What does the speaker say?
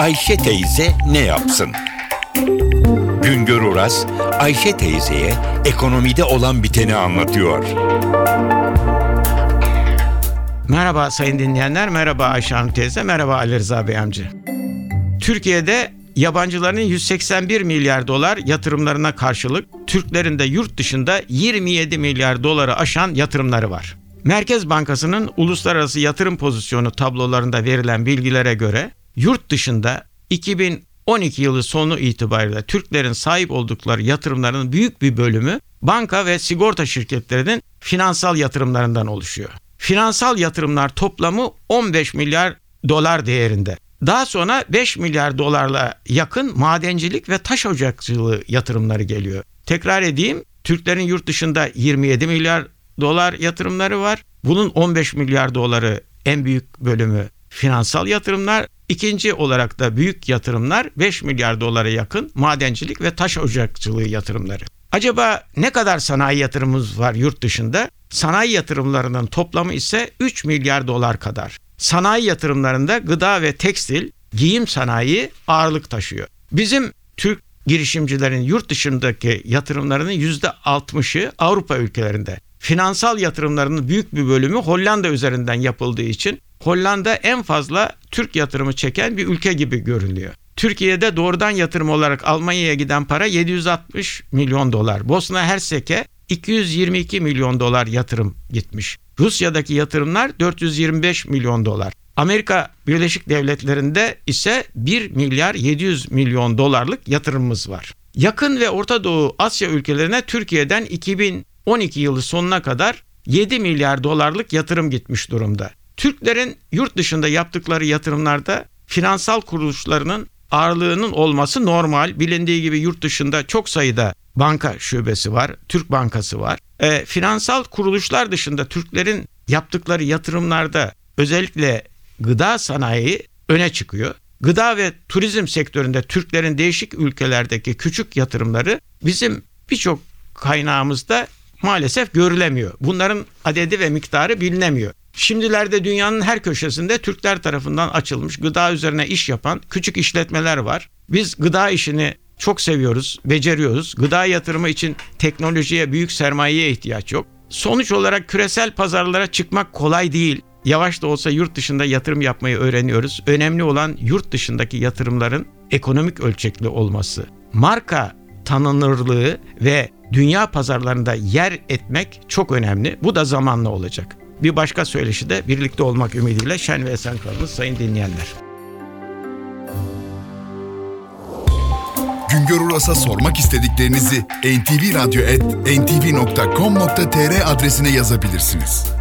Ayşe teyze ne yapsın? Güngör Oras, Ayşe teyzeye ekonomide olan biteni anlatıyor. Merhaba sayın dinleyenler, merhaba Ayşe Hanım teyze, merhaba Ali Rıza Bey amca. Türkiye'de yabancıların 181 milyar dolar yatırımlarına karşılık Türklerin de yurt dışında 27 milyar doları aşan yatırımları var. Merkez Bankası'nın uluslararası yatırım pozisyonu tablolarında verilen bilgilere göre yurt dışında 2012 yılı sonu itibariyle Türklerin sahip oldukları yatırımların büyük bir bölümü banka ve sigorta şirketlerinin finansal yatırımlarından oluşuyor. Finansal yatırımlar toplamı 15 milyar dolar değerinde. Daha sonra 5 milyar dolarla yakın madencilik ve taş ocakçılığı yatırımları geliyor. Tekrar edeyim, Türklerin yurt dışında 27 milyar dolar yatırımları var. Bunun 15 milyar doları en büyük bölümü finansal yatırımlar. İkinci olarak da büyük yatırımlar 5 milyar dolara yakın madencilik ve taş ocakçılığı yatırımları. Acaba ne kadar sanayi yatırımımız var yurt dışında? Sanayi yatırımlarının toplamı ise 3 milyar dolar kadar. Sanayi yatırımlarında gıda ve tekstil, giyim sanayi ağırlık taşıyor. Bizim Türk girişimcilerin yurt dışındaki yatırımlarının %60'ı Avrupa ülkelerinde. Finansal yatırımlarının büyük bir bölümü Hollanda üzerinden yapıldığı için Hollanda en fazla Türk yatırımı çeken bir ülke gibi görünüyor. Türkiye'de doğrudan yatırım olarak Almanya'ya giden para 760 milyon dolar. Bosna Hersek'e 222 milyon dolar yatırım gitmiş. Rusya'daki yatırımlar 425 milyon dolar. Amerika Birleşik Devletleri'nde ise 1 milyar 700 milyon dolarlık yatırımımız var. Yakın ve Orta Doğu Asya ülkelerine Türkiye'den 2012 yılı sonuna kadar 7 milyar dolarlık yatırım gitmiş durumda. Türklerin yurt dışında yaptıkları yatırımlarda finansal kuruluşlarının ağırlığının olması normal. Bilindiği gibi yurt dışında çok sayıda banka şubesi var, Türk Bankası var. E, finansal kuruluşlar dışında Türklerin yaptıkları yatırımlarda özellikle gıda sanayi öne çıkıyor. Gıda ve turizm sektöründe Türklerin değişik ülkelerdeki küçük yatırımları bizim birçok kaynağımızda maalesef görülemiyor. Bunların adedi ve miktarı bilinemiyor. Şimdilerde dünyanın her köşesinde Türkler tarafından açılmış gıda üzerine iş yapan küçük işletmeler var. Biz gıda işini çok seviyoruz, beceriyoruz. Gıda yatırımı için teknolojiye, büyük sermayeye ihtiyaç yok. Sonuç olarak küresel pazarlara çıkmak kolay değil. Yavaş da olsa yurt dışında yatırım yapmayı öğreniyoruz. Önemli olan yurt dışındaki yatırımların ekonomik ölçekli olması. Marka tanınırlığı ve dünya pazarlarında yer etmek çok önemli. Bu da zamanla olacak. Bir başka söyleşi de birlikte olmak ümidiyle şen ve esen kalınız sayın dinleyenler. Güngör Uras'a sormak istediklerinizi ntvradio.com.tr adresine yazabilirsiniz.